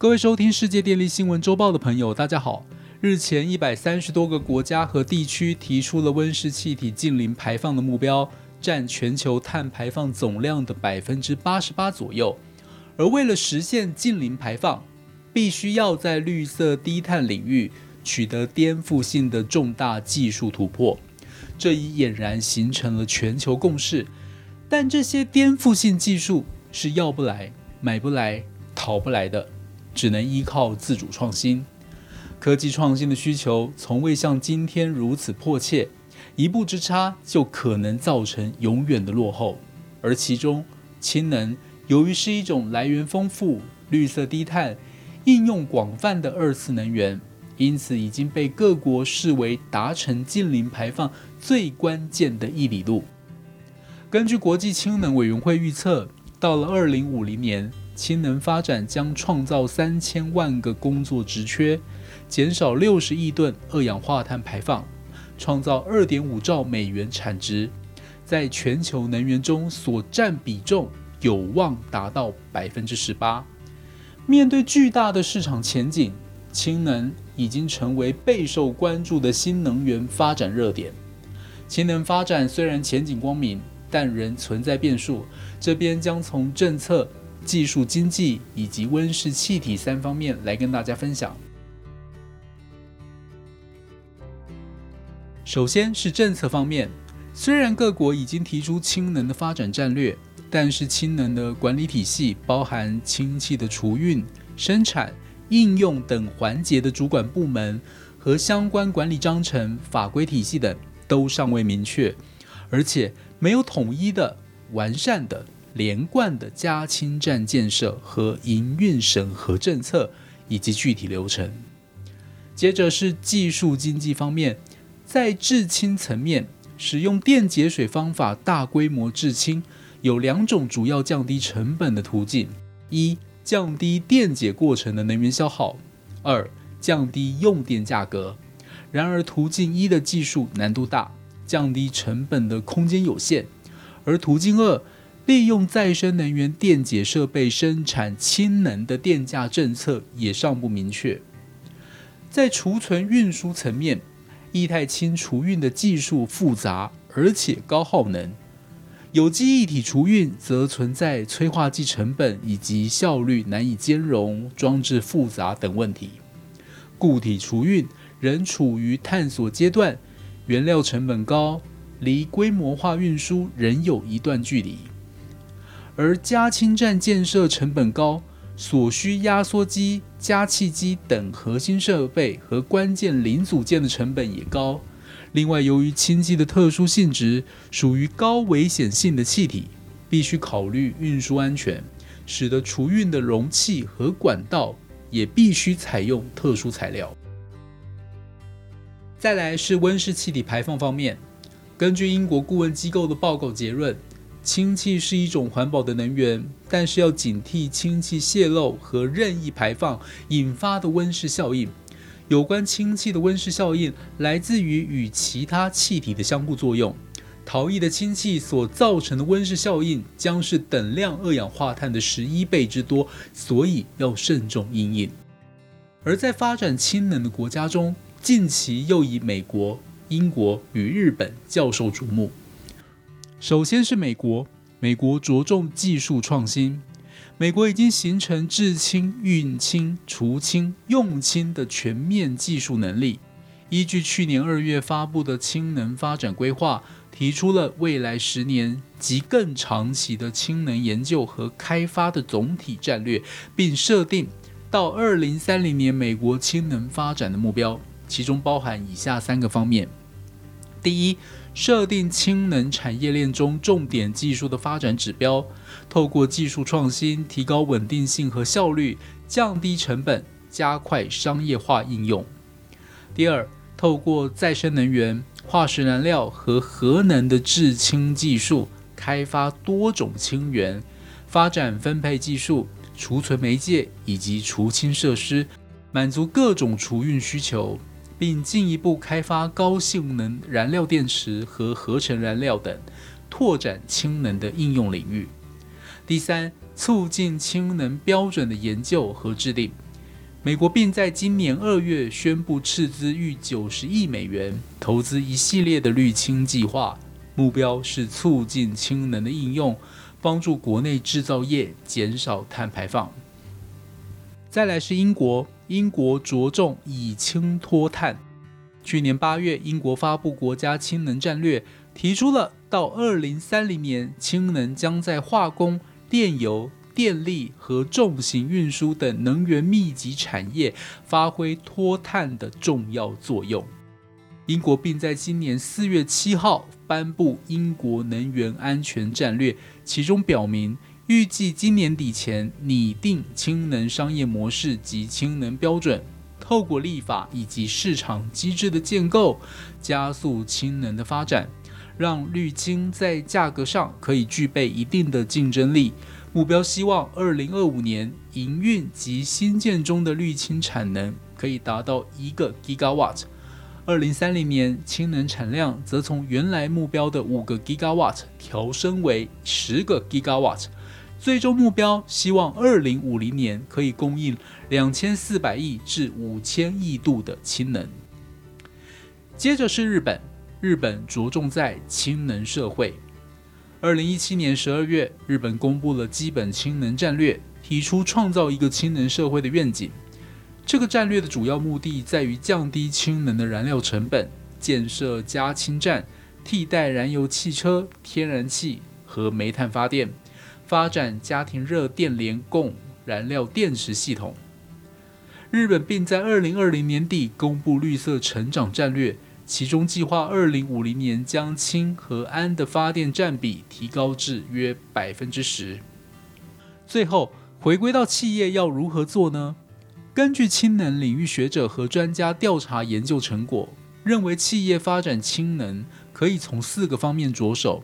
各位收听世界电力新闻周报的朋友，大家好。日前，一百三十多个国家和地区提出了温室气体净零排放的目标，占全球碳排放总量的百分之八十八左右。而为了实现净零排放，必须要在绿色低碳领域取得颠覆性的重大技术突破，这已俨然形成了全球共识。但这些颠覆性技术是要不来、买不来、讨不来的。只能依靠自主创新。科技创新的需求从未像今天如此迫切，一步之差就可能造成永远的落后。而其中，氢能由于是一种来源丰富、绿色低碳、应用广泛的二次能源，因此已经被各国视为达成近零排放最关键的一里路。根据国际氢能委员会预测，到了二零五零年。氢能发展将创造三千万个工作职缺，减少六十亿吨二氧化碳排放，创造二点五兆美元产值，在全球能源中所占比重有望达到百分之十八。面对巨大的市场前景，氢能已经成为备受关注的新能源发展热点。氢能发展虽然前景光明，但仍存在变数。这边将从政策。技术、经济以及温室气体三方面来跟大家分享。首先是政策方面，虽然各国已经提出氢能的发展战略，但是氢能的管理体系，包含氢气的储运、生产、应用等环节的主管部门和相关管理章程、法规体系等，都尚未明确，而且没有统一的、完善的。连贯的加氢站建设和营运审核政策以及具体流程。接着是技术经济方面，在制氢层面，使用电解水方法大规模制氢有两种主要降低成本的途径：一、降低电解过程的能源消耗；二、降低用电价格。然而，途径一的技术难度大，降低成本的空间有限，而途径二。利用再生能源电解设备生产氢能的电价政策也尚不明确。在储存运输层面，液态氢储运的技术复杂而且高耗能，有机一体储运则存在催化剂成本以及效率难以兼容、装置复杂等问题。固体储运仍处于探索阶段，原料成本高，离规模化运输仍有一段距离。而加氢站建设成本高，所需压缩机、加气机等核心设备和关键零组件的成本也高。另外，由于氢气的特殊性质，属于高危险性的气体，必须考虑运输安全，使得储运的容器和管道也必须采用特殊材料。再来是温室气体排放方面，根据英国顾问机构的报告结论。氢气是一种环保的能源，但是要警惕氢气泄漏和任意排放引发的温室效应。有关氢气的温室效应来自于与其他气体的相互作用。逃逸的氢气所造成的温室效应将是等量二氧化碳的十一倍之多，所以要慎重应应。而在发展氢能的国家中，近期又以美国、英国与日本较受瞩目。首先是美国，美国着重技术创新。美国已经形成制氢、运氢、除氢、用氢的全面技术能力。依据去年二月发布的氢能发展规划，提出了未来十年及更长期的氢能研究和开发的总体战略，并设定到二零三零年美国氢能发展的目标，其中包含以下三个方面：第一，设定氢能产业链中重点技术的发展指标，透过技术创新提高稳定性和效率，降低成本，加快商业化应用。第二，透过再生能源、化石燃料和核能的制氢技术，开发多种氢源，发展分配技术、储存媒介以及除氢设施，满足各种储运需求。并进一步开发高性能燃料电池和合成燃料等，拓展氢能的应用领域。第三，促进氢能标准的研究和制定，美国并在今年二月宣布斥资逾九十亿美元投资一系列的绿氢计划，目标是促进氢能的应用，帮助国内制造业减少碳排放。再来是英国，英国着重以氢脱碳。去年八月，英国发布国家氢能战略，提出了到二零三零年，氢能将在化工、电油。电力和重型运输等能源密集产业发挥脱碳的重要作用。英国并在今年四月七号颁布《英国能源安全战略》，其中表明预计今年底前拟定氢能商业模式及氢能标准，透过立法以及市场机制的建构，加速氢能的发展，让绿氢在价格上可以具备一定的竞争力。目标希望，二零二五年营运及新建中的绿氢产能可以达到一个 gigawatt，二零三零年氢能产量则从原来目标的五个 gigawatt 调升为十个 gigawatt，最终目标希望二零五零年可以供应两千四百亿至五千亿度的氢能。接着是日本，日本着重在氢能社会。二零一七年十二月，日本公布了基本氢能战略，提出创造一个氢能社会的愿景。这个战略的主要目的在于降低氢能的燃料成本，建设加氢站，替代燃油汽车、天然气和煤炭发电，发展家庭热电联供燃料电池系统。日本并在二零二零年底公布绿色成长战略。其中计划二零五零年将氢和氨的发电占比提高至约百分之十。最后回归到企业要如何做呢？根据氢能领域学者和专家调查研究成果，认为企业发展氢能可以从四个方面着手。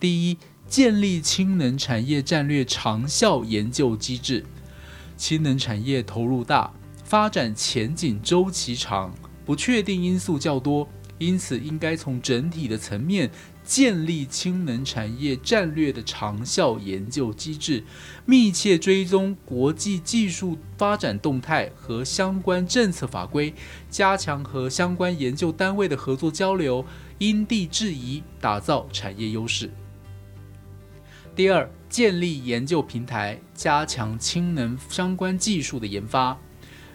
第一，建立氢能产业战略长效研究机制。氢能产业投入大，发展前景周期长。不确定因素较多，因此应该从整体的层面建立氢能产业战略的长效研究机制，密切追踪国际技术发展动态和相关政策法规，加强和相关研究单位的合作交流，因地制宜打造产业优势。第二，建立研究平台，加强氢能相关技术的研发，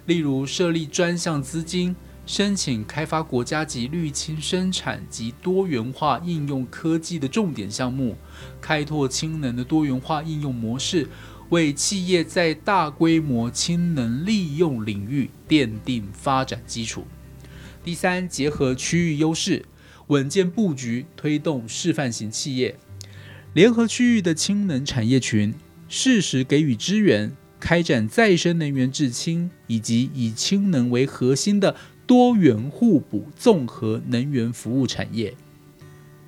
例如设立专项资金。申请开发国家级绿氢生产及多元化应用科技的重点项目，开拓氢能的多元化应用模式，为企业在大规模氢能利用领域奠定发展基础。第三，结合区域优势，稳健布局，推动示范型企业，联合区域的氢能产业群，适时给予支援，开展再生能源制氢以及以氢能为核心的。多元互补综合能源服务产业。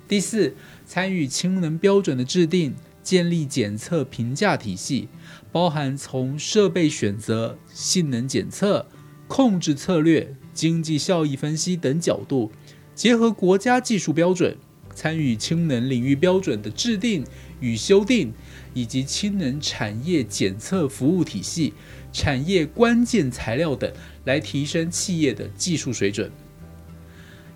第四，参与氢能标准的制定，建立检测评价体系，包含从设备选择、性能检测、控制策略、经济效益分析等角度，结合国家技术标准，参与氢能领域标准的制定与修订，以及氢能产业检测服务体系。产业关键材料等，来提升企业的技术水准。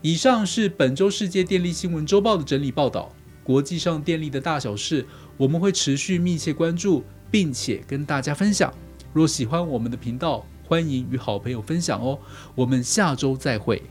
以上是本周世界电力新闻周报的整理报道。国际上电力的大小事，我们会持续密切关注，并且跟大家分享。若喜欢我们的频道，欢迎与好朋友分享哦。我们下周再会。